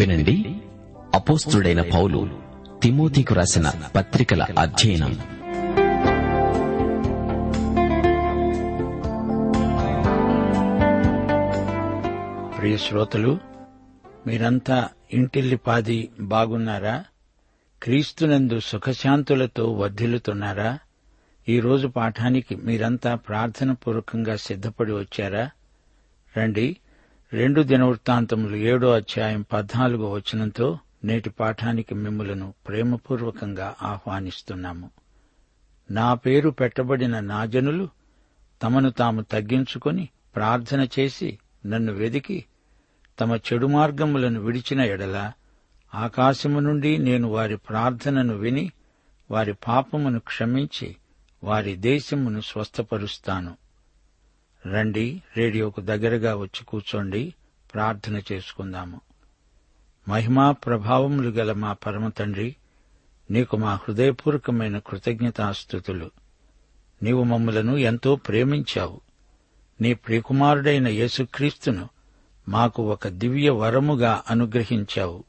వినండి. అపోస్తుడైన పౌలు తిమోతికు రాసిన పత్రికల అధ్యయనం. ప్రియ శ్రోతలు మీరంతా ఇంటిల్లిపాది బాగున్నారా? క్రీస్తునందు సుఖశాంతులతో వర్ధిల్లుతున్నారా? ఈరోజు పాఠానికి మీరంతా ప్రార్థన పూర్వకంగా సిద్ధపడి వచ్చారా? రండి రెండు దినవృత్తాంతములు ఏడో అధ్యాయం పద్నాలుగో వచనంతో నేటి పాఠానికి మిమ్ములను ప్రేమపూర్వకంగా ఆహ్వానిస్తున్నాము. నా పేరు పెట్టబడిన నా జనులు తమను తాము తగ్గించుకొని ప్రార్థన చేసి నన్ను వెదికి తమ చెడు మార్గములను విడిచిన ఎడల ఆకాశము నుండి నేను వారి ప్రార్థనను విని వారి పాపమును క్షమించి వారి దేశమును స్వస్థపరుస్తాను. రండి రేడియోకు దగ్గరగా వచ్చి కూర్చోండి ప్రార్థన చేసుకుందాము. మహిమా ప్రభావములు గల మా పరమ తండ్రి నీకు మా హృదయపూర్వకమైన కృతజ్ఞతాస్థుతులు. నీవు మమ్మలను ఎంతో ప్రేమించావు. నీ ప్రియకుమారుడైన యేసుక్రీస్తును మాకు ఒక దివ్య వరముగా అనుగ్రహించావు.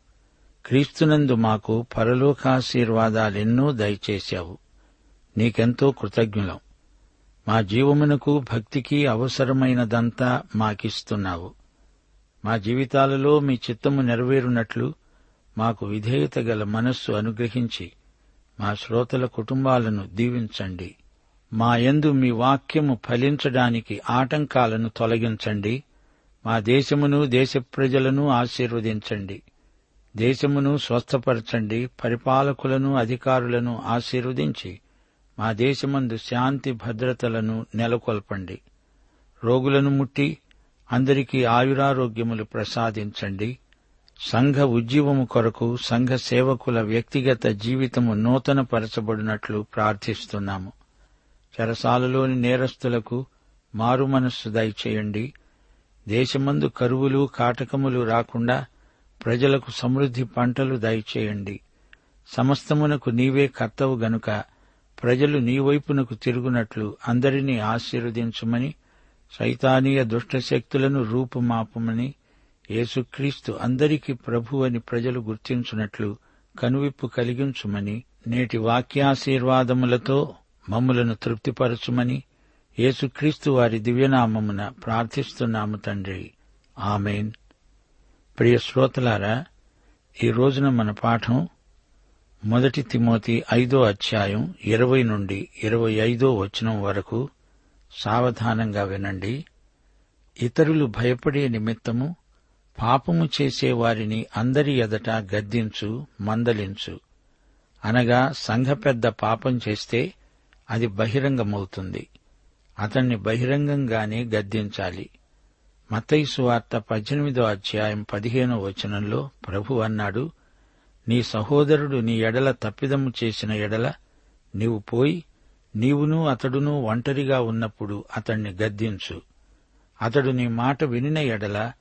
క్రీస్తునందు మాకు పరలోకాశీర్వాదాలెన్నో దయచేశావు. నీకెంతో కృతజ్ఞులం. మా జీవమునకు భక్తికి అవసరమైనదంతా మాకిస్తున్నావు. మా జీవితాలలో మీ చిత్తము నెరవేరునట్లు మాకు విధేయత గల మనస్సు అనుగ్రహించి మా శ్రోతల కుటుంబాలను దీవించండి. మా యందు మీ వాక్యము ఫలించడానికి ఆటంకాలను తొలగించండి. మా దేశమును దేశ ప్రజలను ఆశీర్వదించండి. దేశమును స్వస్థపరచండి. పరిపాలకులను అధికారులను ఆశీర్వదించి మా దేశమందు శాంతి భద్రతలను నెలకొల్పండి. రోగులను ముట్టి అందరికీ ఆయురారోగ్యములు ప్రసాదించండి. సంఘ ఉజ్జీవము కొరకు సంఘ సేవకుల వ్యక్తిగత జీవితము నూతనపరచబడినట్లు ప్రార్థిస్తున్నాము. చెరసాలలోని నేరస్తులకు మారు మనస్సు దయచేయండి. దేశమందు కరువులు కాటకములు రాకుండా ప్రజలకు సమృద్ధి పంటలు దయచేయండి. సమస్తమునకు నీవే కర్తవు గనుక ప్రజలు నీ వైపునకు తిరుగునట్లు అందరినీ ఆశీర్వదించమని సైతానీయ దుష్టశక్తులను రూపుమాపమని యేసుక్రీస్తు అందరికీ ప్రభు అని ప్రజలు గుర్తించున్నట్లు కనువిప్పు కలిగించుమని నేటి వాక్యాశీర్వాదములతో మమ్ములను తృప్తిపరచుమని యేసుక్రీస్తు వారి దివ్యనామమున ప్రార్థిస్తున్నాము తండ్రి. ఆమెన్. ప్రియ శ్రోతలారా ఈ రోజున మన పాఠం మొదటి తిమోతి ఐదో అధ్యాయం ఇరవై నుండి ఇరవై ఐదో వచనం వరకు సావధానంగా వినండి. ఇతరులు భయపడే నిమిత్తము పాపము చేసే వారిని అందరి ఎదట గద్దించు మందలించు. అనగా సంఘ పెద్ద పాపం చేస్తే అది బహిరంగమవుతుంది. అతన్ని బహిరంగంగానే గద్దించాలి. మతైసు వార్త పద్దెనిమిదో అధ్యాయం పదిహేనో వచనంలో ప్రభు అన్నాడు నీ సహోదరుడు నీ ఎడల తప్పిదము చేసిన ఎడల నీవు పోయి నీవును అతడును ఒంటరిగా ఉన్నప్పుడు అతణ్ణి గద్దించు. అతడు నీ మాట వినిన ఎడల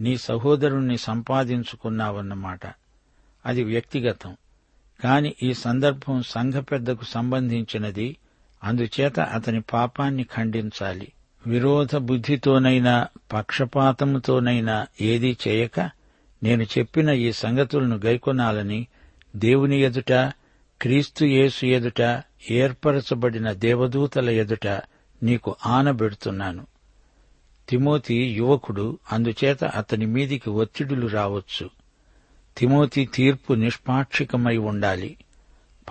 నీ సహోదరుణ్ణి సంపాదించుకున్నావన్నమాట. అది వ్యక్తిగతం. కాని ఈ సందర్భం సంఘ పెద్దకు సంబంధించినది. అందుచేత అతని పాపాన్ని ఖండించాలి. విరోధ బుద్ధితోనైనా పక్షపాతముతోనైనా ఏదీ చేయక నేను చెప్పిన ఈ సంగతులను గైకొనాలని దేవుని ఎదుట క్రీస్తు యేసు ఎదుట ఏర్పరచబడిన దేవదూతల ఎదుట నీకు ఆనబెడుతున్నాను తిమోతి యువకుడు అందుచేత అతని మీదికి ఒత్తిడులు రావచ్చు. తిమోతి తీర్పు నిష్పాక్షికమై ఉండాలి.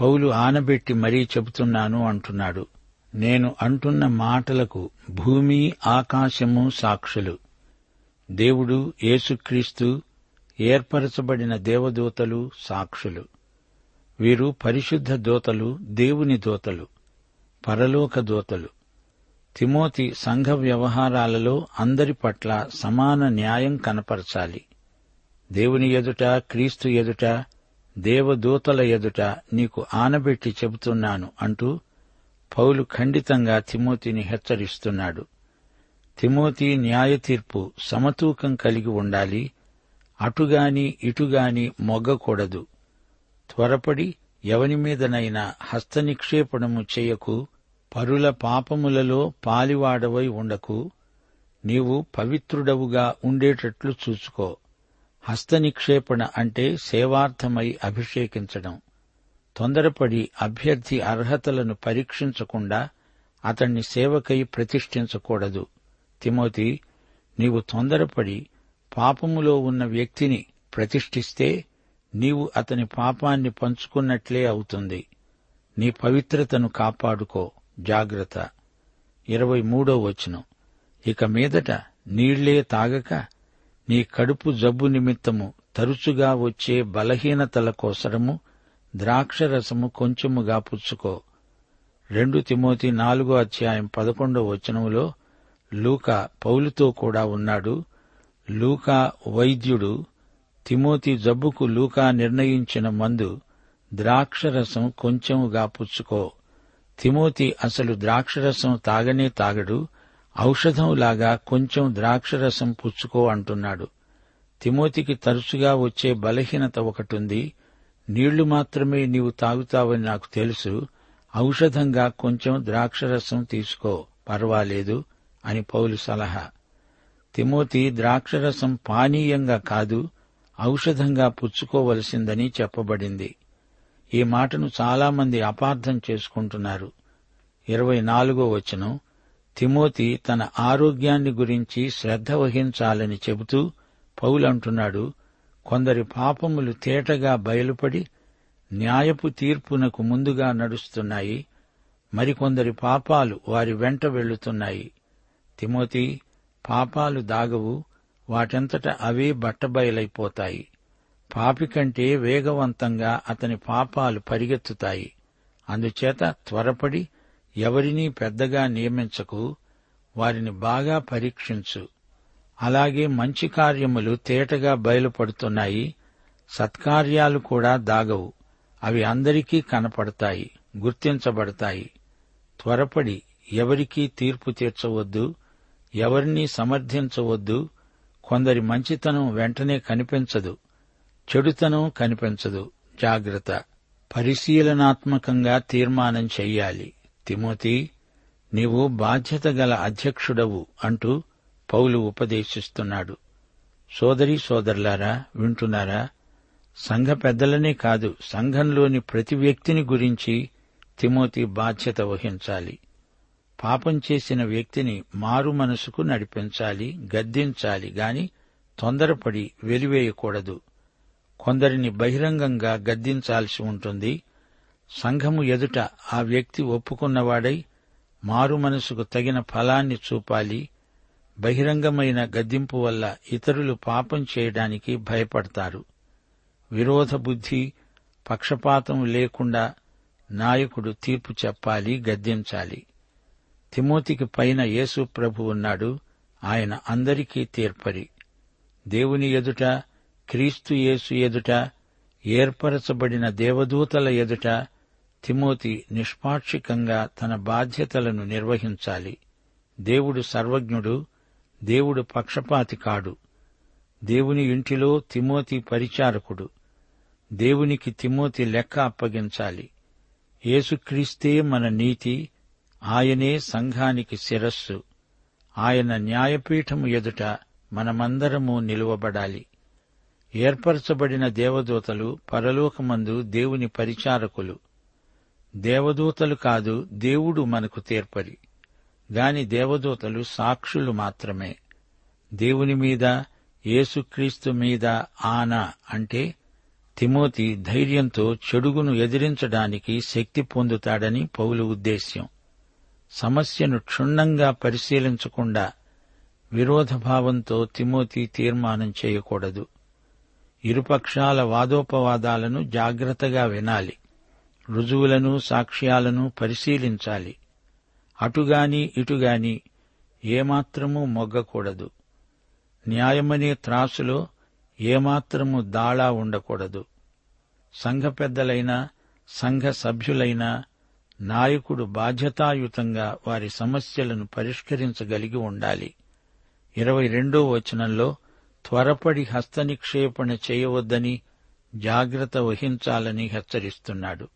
పౌలు ఆనబెట్టి మరీ చెబుతున్నాను అంటున్నాడు. నేను అంటున్న మాటలకు భూమి ఆకాశము సాక్షులు. దేవుడు యేసుక్రీస్తు ఏర్పరచబడిన దేవదూతలు సాక్షులు. వీరు పరిశుద్ధ దూతలు దేవుని దూతలు పరలోక దూతలు. తిమోతి సంఘ వ్యవహారాలలో అందరి పట్ల సమాన న్యాయం కనపరచాలి. దేవుని ఎదుట క్రీస్తు ఎదుట దేవదూతల ఎదుట నీకు ఆనబెట్టి చెబుతున్నాను అంటూ పౌలు ఖండితంగా తిమోతిని హెచ్చరిస్తున్నాడు. తిమోతి న్యాయ తీర్పు సమతూకం కలిగి ఉండాలి అటుగాని ఇటుగాని మొగ్గకూడదు. త్వరపడి ఎవని మీదనైనా హస్తనిక్షేపణము చేయకు పరుల పాపములలో పాలివాడవై ఉండకు నీవు పవిత్రుడవుగా ఉండేటట్లు చూసుకో హస్తనిక్షేపణ అంటే సేవార్థమై అభిషేకించడం. తొందరపడి అభ్యర్థి అర్హతలను పరీక్షించకుండా అతణ్ణి సేవకై ప్రతిష్ఠించకూడదు. తిమోతి నీవు తొందరపడి పాపములో ఉన్న వ్యక్తిని ప్రతిష్ఠిస్తే నీవు అతని పాపాన్ని పంచుకున్నట్లే అవుతుంది. నీ పవిత్రతను కాపాడుకో. జాగ్రత్త. ఇరవై మూడో వచనం. ఇక మీదట నీళ్ళే తాగక నీ కడుపు జబ్బు నిమిత్తము తరచుగా వచ్చే బలహీనతల కోసరము ద్రాక్షరసము కొంచెముగా పుచ్చుకో. రెండు తిమోతి నాలుగో అధ్యాయం పదకొండో వచనములో లూకా పౌలుతో కూడా ఉన్నాడు. లూకా వైద్యుడు తిమోతి జబ్బుకు లూకా నిర్ణయించిన మందు ద్రాక్షరసం కొంచెముగా పుచ్చుకో. తిమోతి అసలు ద్రాక్షరసం తాగనే తాగడు ఔషధంలాగా కొంచెం ద్రాక్షరసం పుచ్చుకో అంటున్నాడు. తిమోతికి తరచుగా వచ్చే బలహీనత ఒకటుంది నీళ్ళు మాత్రమే నీవు తాగుతావని నాకు తెలుసు ఔషధంగా కొంచెం ద్రాక్షరసం తీసుకో పర్వాలేదు అని పౌలు సలహా. తిమోతి ద్రాక్షరసం పానీయంగా కాదు ఔషధంగా పుచ్చుకోవలసిందని చెప్పబడింది. ఈ మాటను చాలామంది అపార్థం చేసుకుంటున్నారు. ఇరవై నాలుగో వచనం తిమోతి తన ఆరోగ్యాన్ని గురించి శ్రద్ధ వహించాలని చెబుతూ పౌలంటున్నాడు కొందరి పాపములు తేటగా బయలుపడి న్యాయపు తీర్పునకు ముందుగా నడుస్తున్నాయి మరికొందరి పాపాలు వారి వెంట వెళ్ళుతున్నాయి తిమోతి పాపాలు దాగవు వాటంతట అవే బట్టబయలైపోతాయి. పాపి కంటే వేగవంతంగా అతని పాపాలు పరిగెత్తుతాయి. అందుచేత త్వరపడి ఎవరినీ పెద్దగా నియమించకు వారిని బాగా పరీక్షించు. అలాగే మంచి కార్యములు తేటగా బయలుపడుతున్నాయి సత్కార్యాలు కూడా దాగవు. అవి అందరికీ కనపడతాయి గుర్తించబడతాయి. త్వరపడి ఎవరికీ తీర్పు తీర్చవద్దు ఎవరినీ సమర్థించవద్దు. కొందరి మంచితనం వెంటనే కనిపించదు. చెడుతనం కనిపించదు. జాగ్రత్త. పరిశీలనాత్మకంగా తీర్మానం చెయ్యాలి. తిమోతి నీవు బాధ్యత గల అధ్యక్షుడవు అంటూ పౌలు ఉపదేశిస్తున్నాడు. సోదరి సోదరులారా వింటున్నారా? సంఘ పెద్దలనే కాదు సంఘంలోని ప్రతి వ్యక్తిని గురించి తిమోతి బాధ్యత వహించాలి. పాపం చేసిన వ్యక్తిని మారు మనసుకు నడిపించాలి గద్దించాలి గాని తొందరపడి వెలివేయకూడదు. కొందరిని బహిరంగంగా గద్దించాల్సి ఉంటుంది. సంఘము ఎదుట ఆ వ్యక్తి ఒప్పుకున్నవాడై మారు మనసుకు తగిన ఫలాన్ని చూపాలి. బహిరంగమైన గద్దింపు వల్ల ఇతరులు పాపం చేయడానికి భయపడతారు. విరోధ బుద్ధి పక్షపాతం లేకుండా నాయకుడు తీర్పు చెప్పాలి గద్దించాలి. తిమోతికి పైన యేసు ప్రభు ఉన్నాడు ఆయన అందరికీ తీర్పరి. దేవుని ఎదుట క్రీస్తు యేసు ఎదుట ఏర్పరచబడిన దేవదూతల ఎదుట తిమోతి నిష్పాక్షికంగా తన బాధ్యతలను నిర్వహించాలి. దేవుడు సర్వజ్ఞుడు దేవుడు పక్షపాతి కాడు. దేవుని ఇంటిలో తిమోతి పరిచారకుడు. దేవునికి తిమోతి లెక్క అప్పగించాలి. యేసుక్రీస్తే మన నీతి ఆయనే సంఘానికి శిరస్సు. ఆయన న్యాయపీఠము ఎదుట మనమందరము నిలువబడాలి. ఏర్పరచబడిన దేవదూతలు పరలోకమందు దేవుని పరిచారకులు. దేవదూతలు కాదు దేవుడు మనకు తీర్పరి. గాని దేవదూతలు సాక్షులు మాత్రమే. దేవుని మీద యేసుక్రీస్తు మీద ఆనా అంటే తిమోతి ధైర్యంతో చెడుగును ఎదిరించడానికి శక్తి పొందుతాడని పౌలు ఉద్దేశ్యం. సమస్యను క్షుణ్ణంగా పరిశీలించకుండా విరోధభావంతో తిమోతి తీర్మానం చేయకూడదు. ఇరుపక్షాల వాదోపవాదాలను జాగ్రత్తగా వినాలి. రుజువులను సాక్ష్యాలను పరిశీలించాలి. అటుగాని ఇటుగాని ఏమాత్రమూ మొగ్గకూడదు. న్యాయమనే త్రాసులో ఏమాత్రము దాళా ఉండకూడదు. సంఘ పెద్దలైనా సంఘ సభ్యులైనా నాయకుడు బాధ్యతాయుతంగా వారి సమస్యలను పరిష్కరించగలిగి ఉండాలి. ఇరవై రెండో వచనంలో త్వరపడి హస్తనిక్షేపణ చేయవద్దని జాగ్రత్త వహించాలని హెచ్చరిస్తున్నాడు.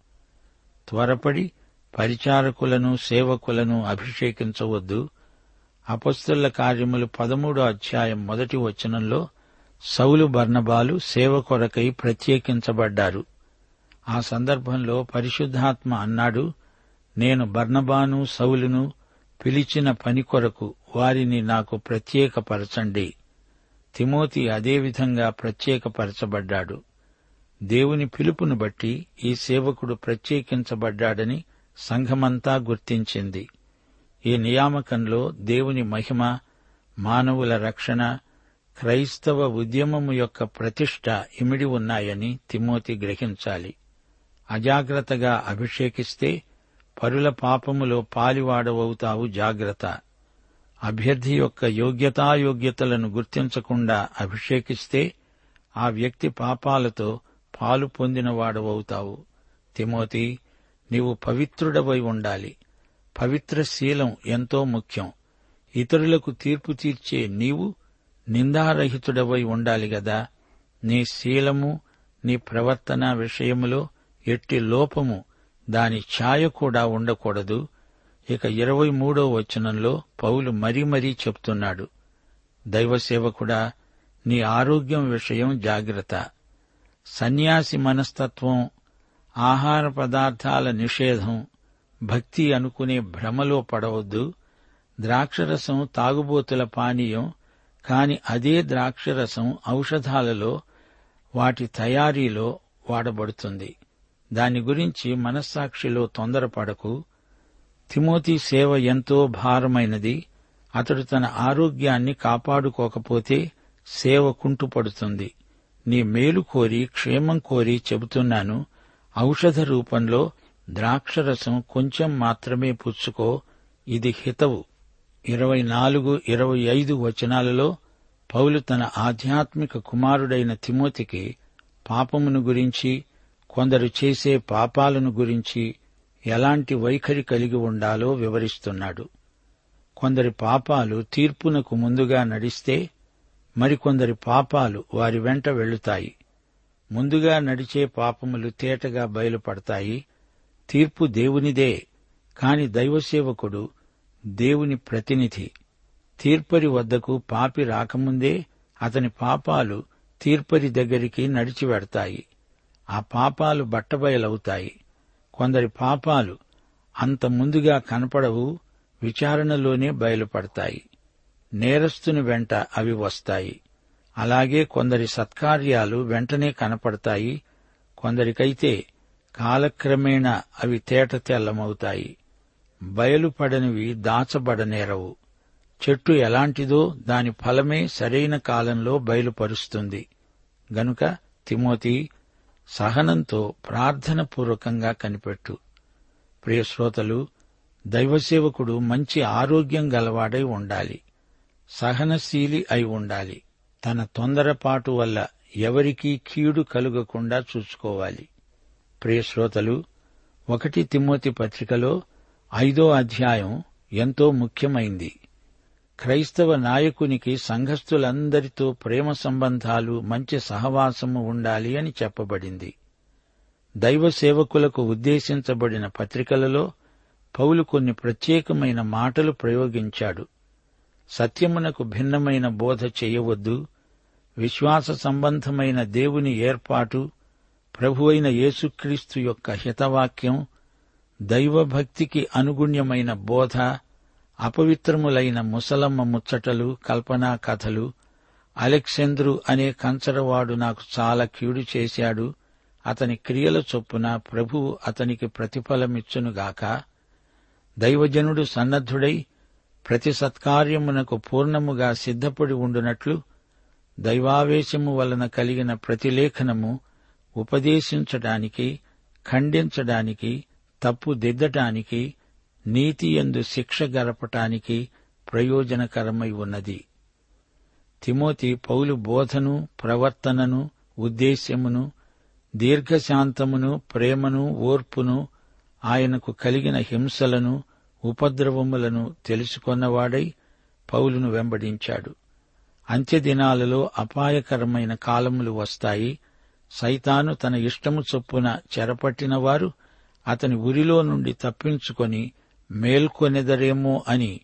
త్వరపడి పరిచారకులను సేవకులను అభిషేకించవద్దు. అపస్తుల కార్యములు పదమూడో అధ్యాయం మొదటి వచనంలో సౌలు బర్ణబాలు సేవ కొరకై ప్రత్యేకించబడ్డారు. ఆ సందర్భంలో పరిశుద్ధాత్మ అన్నాడు నేను బర్నబాను సౌలును పిలిచిన పని కొరకు వారిని నాకు ప్రత్యేకపరచండి. తిమోతి అదేవిధంగా ప్రత్యేకపరచబడ్డాడు. దేవుని పిలుపును బట్టి ఈ సేవకుడు ప్రత్యేకించబడ్డాడని సంఘమంతా గుర్తించింది. ఈ నియామకంలో దేవుని మహిమ మానవుల రక్షణ క్రైస్తవ ఉద్యమము యొక్క ప్రతిష్ట ఇమిడి ఉన్నాయని తిమోతి గ్రహించాలి. అజాగ్రత్తగా అభిషేకిస్తే పరుల పాపములో పాలివాడవవుతావు జాగ్రత్త. అభ్యర్థి యొక్క యోగ్యతాయోగ్యతలను గుర్తించకుండా అభిషేకిస్తే ఆ వ్యక్తి పాపాలతో పాలు పొందినవాడవవుతావు. తిమోతి నీవు పవిత్రుడవై ఉండాలి. పవిత్ర శీలం ఎంతో ముఖ్యం. ఇతరులకు తీర్పు తీర్చే నీవు నిందారహితుడవై ఉండాలి గదా. నీ శీలము నీ ప్రవర్తన విషయములో ఎట్టి లోపము దాని ఛాయ కూడా ఉండకూడదు. ఇక ఇరవై మూడో వచనంలో పౌలు మరీ మరీ చెప్తున్నాడు. దైవసేవకుడా నీ ఆరోగ్యం విషయం జాగ్రత్త. సన్యాసి మనస్తత్వం ఆహార పదార్థాల నిషేధం భక్తి అనుకునే భ్రమలో పడవద్దు. ద్రాక్షరసం తాగుబోతుల పానీయం కాని అదే ద్రాక్షరసం ఔషధాలలో వాటి తయారీలో వాడబడుతుంది. దాని గురించి మనస్సాక్షిలో తొందరపడకు. తిమోతి సేవ ఎంతో భారమైనది. అతడు తన ఆరోగ్యాన్ని కాపాడుకోకపోతే సేవ కుంటుపడుతుంది. నీ మేలు కోరి క్షేమం కోరి చెబుతున్నాను. ఔషధ రూపంలో ద్రాక్షరసం కొంచెం మాత్రమే పుచ్చుకో. ఇది హితవు. ఇరవై నాలుగు ఇరవై ఐదు వచనాలలో పౌలు తన ఆధ్యాత్మిక కుమారుడైన తిమోతికి పాపమును గురించి కొందరు చేసే పాపాలను గురించి ఎలాంటి వైఖరి కలిగి ఉండాలో వివరిస్తున్నాడు. కొందరి పాపాలు తీర్పునకు ముందుగా నడిస్తే మరికొందరి పాపాలు వారి వెంట వెళ్ళుతాయి ముందుగా నడిచే పాపములు తేటగా బయలుపడతాయి. తీర్పు దేవునిదే కాని దైవసేవకుడు దేవుని ప్రతినిధి. తీర్పరి వద్దకు పాపి రాకముందే అతని పాపాలు తీర్పరి దగ్గరికి నడిచి వెడతాయి ఆ పాపాలు బట్టబయలవుతాయి. కొందరి పాపాలు అంత ముందుగా కనపడవు విచారణలోనే బయలుపడతాయి. నేరస్తుని వెంట అవి వస్తాయి. అలాగే కొందరి సత్కార్యాలు వెంటనే కనపడతాయి. కొందరికైతే కాలక్రమేణా అవి తేట తెల్లమవుతాయి. బయలుపడనివి దాచబడనేరవు. చెట్టు ఎలాంటిదో దాని ఫలమే సరైన కాలంలో బయలుపరుస్తుంది. గనుక తిమోతి సహనంతో ప్రార్థనపూర్వకంగా కనిపెట్టు. ప్రియశ్రోతలు దైవసేవకుడు మంచి ఆరోగ్యం గలవాడై ఉండాలి. సహనశీలి అయి ఉండాలి. తన తొందరపాటు వల్ల ఎవరికీ కీడు కలుగకుండా చూసుకోవాలి. ప్రియశ్రోతలు ఒకటి తిమ్మోతి పత్రికలో ఐదో అధ్యాయం ఎంతో ముఖ్యమైంది. క్రైస్తవ నాయకునికి సంఘస్థులందరితో ప్రేమ సంబంధాలు మంచి సహవాసము ఉండాలి అని చెప్పబడింది. దైవ సేవకులకు ఉద్దేశించబడిన పత్రికలలో పౌలు కొన్ని ప్రత్యేకమైన మాటలు ప్రయోగించాడు. సత్యమునకు భిన్నమైన బోధ చేయవద్దు. విశ్వాస సంబంధమైన దేవుని ఏర్పాటు ప్రభువైన యేసుక్రీస్తు యొక్క హితవాక్యం దైవభక్తికి అనుగుణ్యమైన బోధ అపవిత్రములైన ముసలమ్మ ముచ్చటలు కల్పనా కథలు అలెక్సేంద్రు అనే కంచరవాడు నాకు చాలా కీడు చేశాడు. అతని క్రియల చొప్పున ప్రభువు అతనికి ప్రతిఫలమిచ్చునుగాక. దైవజనుడు సన్నద్ధుడై ప్రతి సత్కార్యమునకు పూర్ణముగా సిద్ధపడి ఉండునట్లు దైవావేశము వలన కలిగిన ప్రతిలేఖనము ఉపదేశించడానికి ఖండించడానికి తప్పు దిద్దటానికి నీతి ఎందు శిక్ష గరపటానికి ప్రయోజనకరమై ఉన్నది. తిమోతి పౌలు బోధను ప్రవర్తనను ఉద్దేశ్యమును దీర్ఘశాంతమును ప్రేమను ఓర్పును ఆయనకు కలిగిన హింసలను ఉపద్రవములను తెలుసుకొన్నవాడై పౌలును వెంబడించాడు. అంత్యదినాలలో అపాయకరమైన కాలములు వస్తాయి. సైతాను తన ఇష్టము చొప్పున చెరపట్టినవారు అతని ఉరిలో నుండి తప్పించుకొని మేల్కొనెదరేమో అని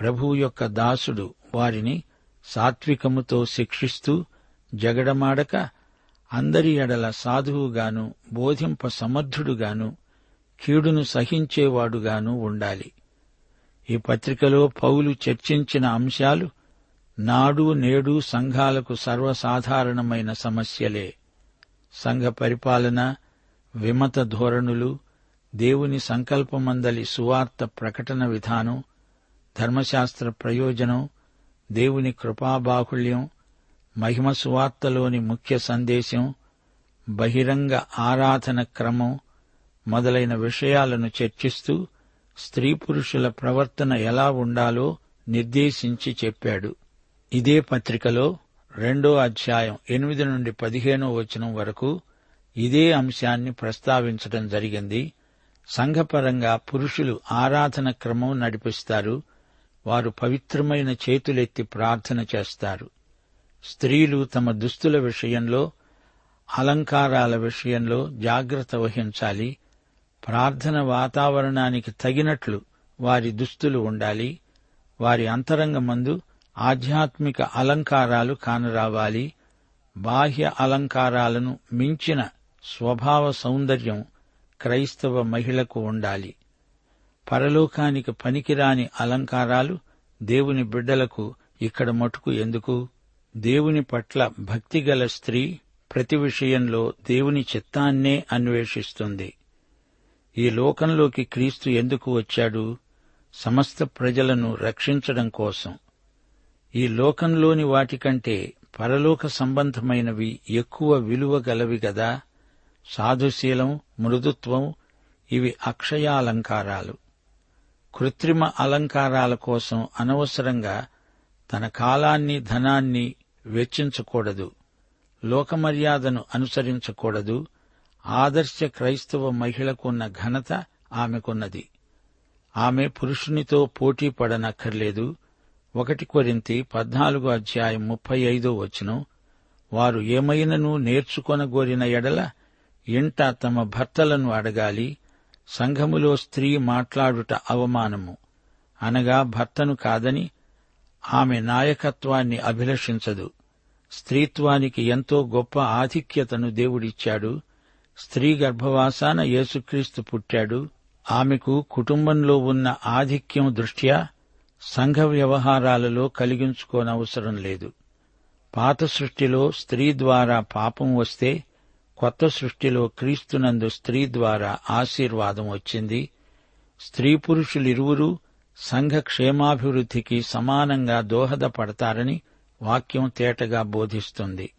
ప్రభువు యొక్క దాసుడు వారిని సాత్వికముతో శిక్షిస్తూ జగడమాడక అందరి ఎడల సాధువుగాను బోధింప సమర్థుడుగాను కీడును సహించేవాడుగాను ఉండాలి. ఈ పత్రికలో పౌలు చర్చించిన అంశాలు నాడు నేడు సంఘాలకు సర్వసాధారణమైన సమస్యలే. సంఘ పరిపాలన విమత ధోరణులు దేవుని సంకల్పమందలి సువార్త ప్రకటన విధానం ధర్మశాస్త్ర ప్రయోజనం దేవుని కృపాబాహుళ్యం మహిమ సువార్తలోని ముఖ్య సందేశం బహిరంగ ఆరాధన క్రమం మొదలైన విషయాలను చర్చిస్తూ స్త్రీ పురుషుల ప్రవర్తన ఎలా ఉండాలో నిర్దేశించి చెప్పాడు. ఇదే పత్రికలో రెండో అధ్యాయం ఎనిమిది నుండి పదిహేనో వచనం వరకు ఇదే అంశాన్ని ప్రస్తావించడం జరిగింది. సంఘపరంగా పురుషులు ఆరాధన క్రమం నడిపిస్తారు. వారు పవిత్రమైన చేతులెత్తి ప్రార్థన చేస్తారు. స్త్రీలు తమ దుస్తుల విషయంలో అలంకారాల విషయంలో జాగ్రత్త వహించాలి. ప్రార్థన వాతావరణానికి తగినట్లు వారి దుస్తులు ఉండాలి. వారి అంతరంగమందు ఆధ్యాత్మిక అలంకారాలు కానరావాలి. బాహ్య అలంకారాలను మించిన స్వభావ సౌందర్యం క్రైస్తవ మహిళకు ఉండాలి. పరలోకానికి పనికిరాని అలంకారాలు దేవుని బిడ్డలకు ఇక్కడ మటుకు ఎందుకు? దేవుని పట్ల భక్తిగల స్త్రీ ప్రతి విషయంలో దేవుని చిత్తాన్నే అన్వేషిస్తుంది. ఈ లోకంలోకి క్రీస్తు ఎందుకు వచ్చాడు? సమస్త ప్రజలను రక్షించడం కోసం. ఈ లోకంలోని వాటికంటే పరలోక సంబంధమైనవి ఎక్కువ విలువ గలవి గదా? సాధుశీలం మృదుత్వం ఇవి అక్షయాలంకారాలు. కృత్రిమ అలంకారాల కోసం అనవసరంగా తన కాలాన్ని ధనాన్ని వెచ్చించకూడదు లోకమర్యాదను అనుసరించకూడదు ఆదర్శ క్రైస్తవ మహిళకున్న ఘనత ఆమెకున్నది. ఆమె పురుషునితో పోటీ పడనక్కర్లేదు. ఒకటి కొరింతి పద్నాలుగో అధ్యాయం ముప్పై ఐదో వచనం వారు ఏమైనను నేర్చుకొనగోరిన ఎడల ఇంట తమ భర్తలను అడగాలి సంఘములో స్త్రీ మాట్లాడుట అవమానము. అనగా భర్తను కాదని ఆమె నాయకత్వాన్ని అభిలషించదు. స్త్రీత్వానికి ఎంతో గొప్ప ఆధిక్యతను దేవుడిచ్చాడు. స్త్రీ గర్భవాసాన యేసుక్రీస్తు పుట్టాడు. ఆమెకు కుటుంబంలో ఉన్న ఆధిక్యం దృష్ట్యా సంఘ వ్యవహారాలలో కలిగించుకోనవసరం లేదు. పాత సృష్టిలో స్త్రీ ద్వారా పాపం వస్తే కొత్త సృష్టిలో క్రీస్తునందు స్త్రీ ద్వారా ఆశీర్వాదం వచ్చింది. స్త్రీ పురుషులిరువురూ సంఘ క్షేమాభివృద్ధికి సమానంగా దోహదపడతారని వాక్యం తేటగా బోధిస్తుంది.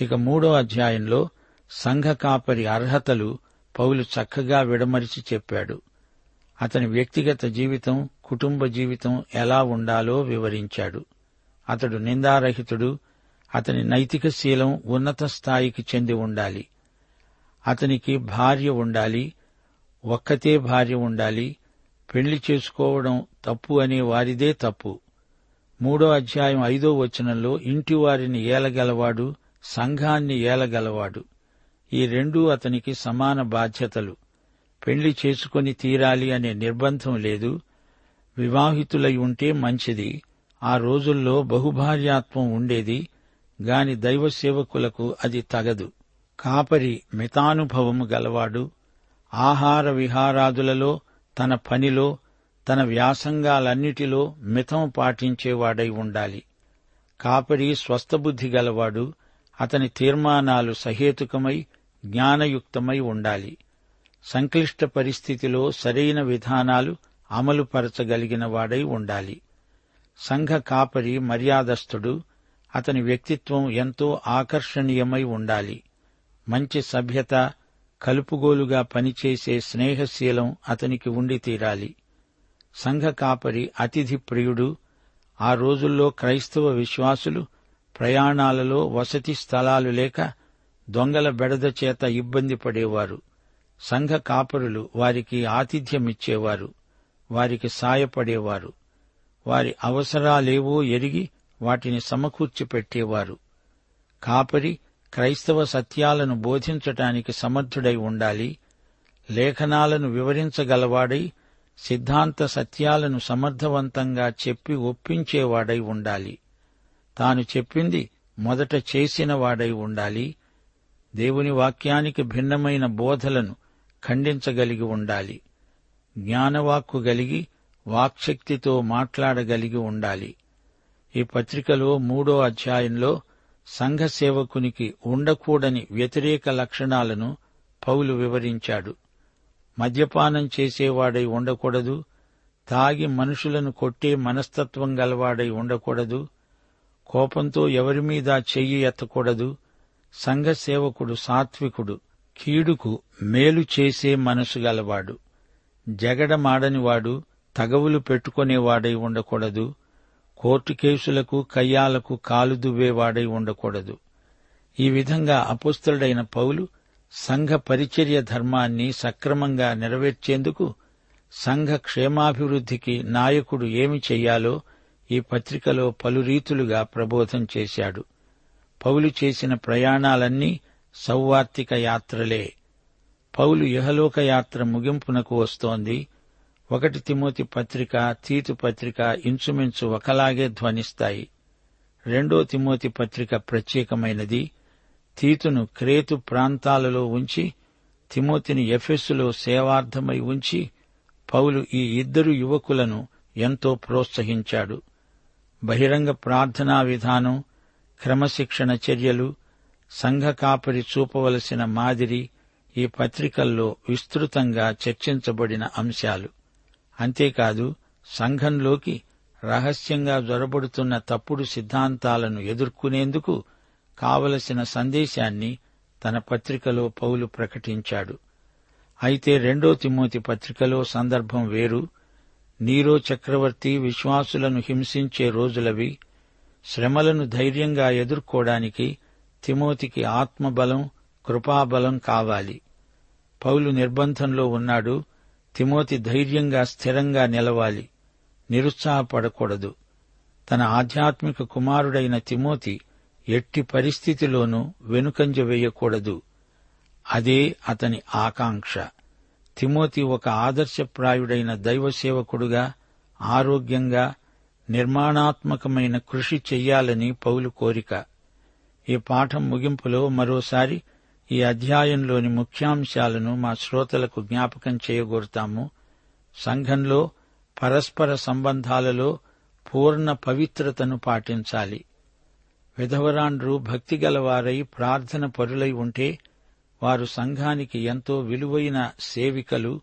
ఇక మూడో అధ్యాయంలో సంఘ కాపరి అర్హతలు పౌలు చక్కగా విడమరిచి చెప్పాడు. అతని వ్యక్తిగత జీవితం కుటుంబ జీవితం ఎలా ఉండాలో వివరించాడు. అతడు నిందారహితుడు అతని నైతిక శీలం ఉన్నత స్థాయికి చెంది ఉండాలి. అతనికి భార్య ఉండాలి. ఒక్కతే భార్య ఉండాలి. పెళ్ళి చేసుకోవడం తప్పు అనే వారిదే తప్పు. మూడో అధ్యాయం ఐదో వచనంలో ఇంటివారిని ఏలగలవాడు సంఘాన్ని ఏలగలవాడు. ఈ రెండూ అతనికి సమాన బాధ్యతలు. పెళ్ళి చేసుకుని తీరాలి అనే నిర్బంధం లేదు. వివాహితులై ఉంటే మంచిది. ఆ రోజుల్లో బహుభార్యాత్వం ఉండేది. గాని దైవ సేవకులకు అది తగదు. కాపరి మితానుభవము గలవాడు ఆహార విహారాదులలో తన పనిలో తన వ్యాసంగాలన్నిటిలో మితం పాటించేవాడై ఉండాలి. కాపరి స్వస్థబుద్ధి గలవాడు అతని తీర్మానాలు సహేతుకమై జ్ఞానయుక్తమై ఉండాలి. సంక్లిష్ట పరిస్థితిలో సరైన విధానాలు అమలుపరచగలిగిన వాడై ఉండాలి. సంఘ కాపరి మర్యాదస్థుడు అతని వ్యక్తిత్వం ఎంతో ఆకర్షణీయమై ఉండాలి. మంచి సభ్యత కలుపుగోలుగా పనిచేసే స్నేహశీలం అతనికి ఉండి తీరాలి. సంఘ కాపరి అతిథి ప్రియుడు ఆ రోజుల్లో క్రైస్తవ విశ్వాసులు ప్రయాణాలలో వసతి స్థలాలు లేక దొంగల బెడద చేత ఇబ్బంది పడేవారు. సంఘ కాపరులు వారికి ఆతిథ్యమిచ్చేవారు. వారికి సాయపడేవారు. వారి అవసరాలేవో ఎరిగి వాటిని సమకూర్చి పెట్టేవారు కాపరి క్రైస్తవ సత్యాలను బోధించటానికి సమర్థుడై ఉండాలి లేఖనాలను వివరించగలవాడై సిద్ధాంత సత్యాలను సమర్థవంతంగా చెప్పి ఒప్పించేవాడై ఉండాలి. తాను చెప్పింది మొదట చేసినవాడై ఉండాలి దేవుని వాక్యానికి భిన్నమైన బోధలను ఖండించగలిగి ఉండాలి జ్ఞానవాక్కు గలిగి వాక్శక్తితో మాట్లాడగలిగి ఉండాలి. ఈ పత్రికలో మూడో అధ్యాయంలో సంఘ సేవకునికి ఉండకూడని వ్యతిరేక లక్షణాలను పౌలు వివరించాడు. మద్యపానం చేసేవాడై ఉండకూడదు తాగి మనుషులను కొట్టే మనస్తత్వం గలవాడై ఉండకూడదు కోపంతో ఎవరి మీద చెయ్యి ఎత్తకూడదు సంఘ సేవకుడు సాత్వికుడు కీడుకు మేలు చేసే మనసు గలవాడు జగడమాడనివాడు తగవులు పెట్టుకునేవాడై ఉండకూడదు కోర్టు కేసులకు కయ్యాలకు కాలు దువ్వేవాడై ఉండకూడదు. ఈ విధంగా అపుస్తుడైన పౌలు సంఘ పరిచర్య ధర్మాన్ని సక్రమంగా నెరవేర్చేందుకు సంఘ క్షేమాభివృద్ధికి నాయకుడు ఏమి చెయ్యాలో ఈ పత్రికలో పలు రీతులుగా ప్రబోధం చేశాడు. పౌలు చేసిన ప్రయాణాలన్నీ సౌవార్తిక యాత్రలే. పౌలు యహలోక యాత్ర ముగింపునకు వస్తోంది. ఒకటి తిమోతి పత్రిక తీతు పత్రిక ఇంచుమించు ఒకలాగే ధ్వనిస్తాయి. రెండో తిమోతి పత్రిక ప్రత్యేకమైనది. తీతును క్రేతు ప్రాంతాలలో ఉంచి తిమోతిని ఎఫెస్సులో సేవార్థమై ఉంచి పౌలు ఈ ఇద్దరు యువకులను ఎంతో ప్రోత్సహించాడు. బహిరంగ ప్రార్థనా విధానం క్రమశిక్షణ చర్యలు సంఘ కాపరి చూపవలసిన మాదిరి ఈ పత్రికల్లో విస్తృతంగా చర్చించబడిన అంశాలు. అంతేకాదు సంఘంలోకి రహస్యంగా జొరబడుతున్న తప్పుడు సిద్ధాంతాలను ఎదుర్కొనేందుకు కావలసిన సందేశాన్ని తన పత్రికలో పౌలు ప్రకటించాడు. అయితే రెండో తిమోతి పత్రికలో సందర్భం వేరు. నీరో చక్రవర్తి విశ్వాసులను హింసించే రోజులవి. శ్రమలను ధైర్యంగా ఎదుర్కోవడానికి తిమోతికి ఆత్మబలం కృపాబలం కావాలి. పౌలు నిర్బంధంలో ఉన్నాడు. తిమోతి ధైర్యంగా స్థిరంగా నిలవాలి. నిరుత్సాహపడకూడదు. తన ఆధ్యాత్మిక కుమారుడైన తిమోతి ఎట్టి పరిస్థితిలోనూ వెనుకంజ వేయకూడదు. అదే అతని ఆకాంక్ష. తిమోతి ఒక ఆదర్శప్రాయుడైన దైవసేవకుడుగా ఆరోగ్యంగా నిర్మాణాత్మకమైన కృషి చెయ్యాలని పౌలు కోరిక. ఈ పాఠం ముగింపులో మరోసారి ఈ అధ్యాయంలోని ముఖ్యాంశాలను మా శ్రోతలకు జ్ఞాపకం చేయగోరుతాము. సంఘంలో పరస్పర సంబంధాలలో పూర్ణ పవిత్రతను పాటించాలి. విధవరాండ్రు భక్తిగలవారై ప్రార్థన పరులై ఉంటే వారు సంఘానికి ఎంతో విలువైన సేవికలు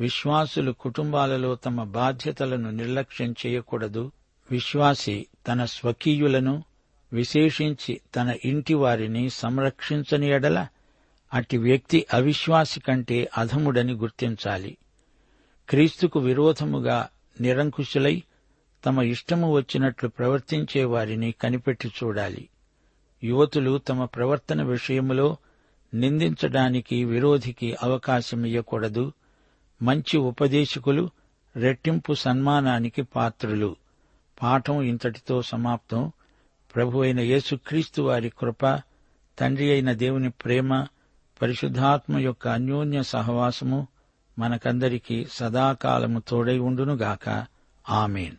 విశ్వాసులు కుటుంబాలలో తమ బాధ్యతలను నిర్లక్ష్యం చేయకూడదు. విశ్వాసి తన స్వకీయులను విశేషించి తన ఇంటి వారిని సంరక్షించని ఎడల అట్టి వ్యక్తి అవిశ్వాసి కంటే అధముడని గుర్తించాలి. క్రీస్తుకు విరోధముగా నిరంకుశులై తమ ఇష్టము వచ్చినట్లు ప్రవర్తించే వారిని కనిపెట్టి చూడాలి. యువతులు తమ ప్రవర్తన విషయములో నిందించడానికి విరోధికి అవకాశమియ్యకూడదు మంచి ఉపదేశకులు రెట్టింపు సన్మానానికి పాత్రులు. పాఠం ఇంతటితో సమాప్తం. ప్రభు అయిన యేసుక్రీస్తు వారి కృప తండ్రి అయిన దేవుని ప్రేమ పరిశుద్ధాత్మ యొక్క అన్యోన్య సహవాసము మనకందరికీ సదాకాలము తోడై ఉండునుగాక ఆమెన్.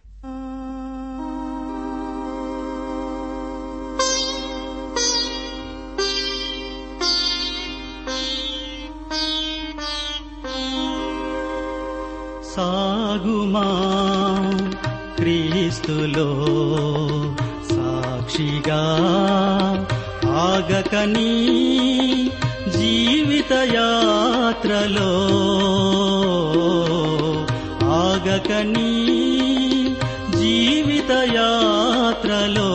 సాగుమా క్రీస్తులో సాక్షిగా ఆగకని జీవిత యాత్రలో ఆగకని జీవిత యాత్రలో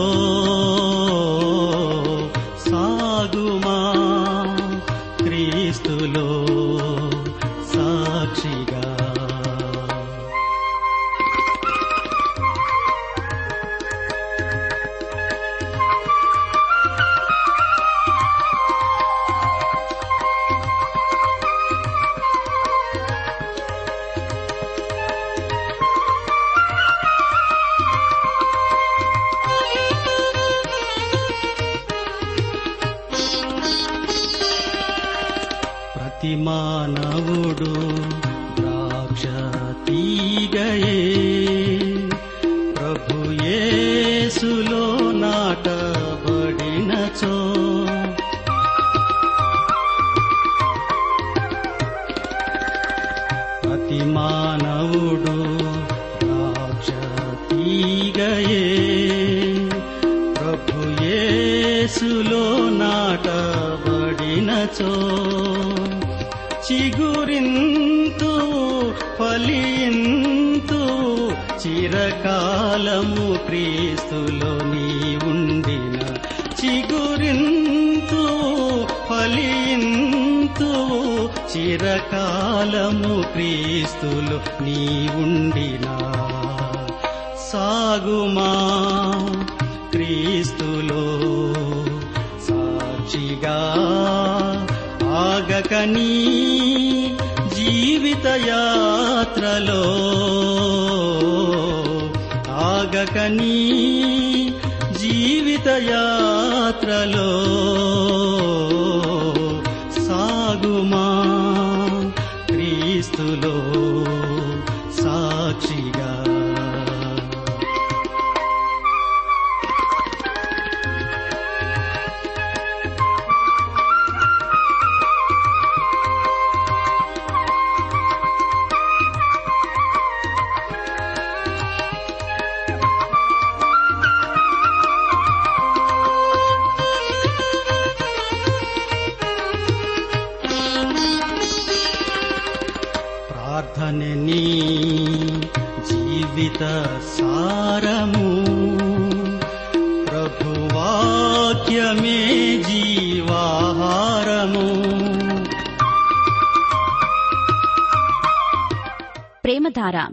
చిగురింతు ఫలింతు చిరకాలము క్రీస్తులో నీ ఉండిన చిగురింతు ఫలింతు చిరకాలము క్రీస్తులు నీ ఉండినా. సాగుమా క్రీస్తులో సాక్షిగా ఆగకని జీవిత యాత్రలో ఆగకని జీవిత యాత్రలో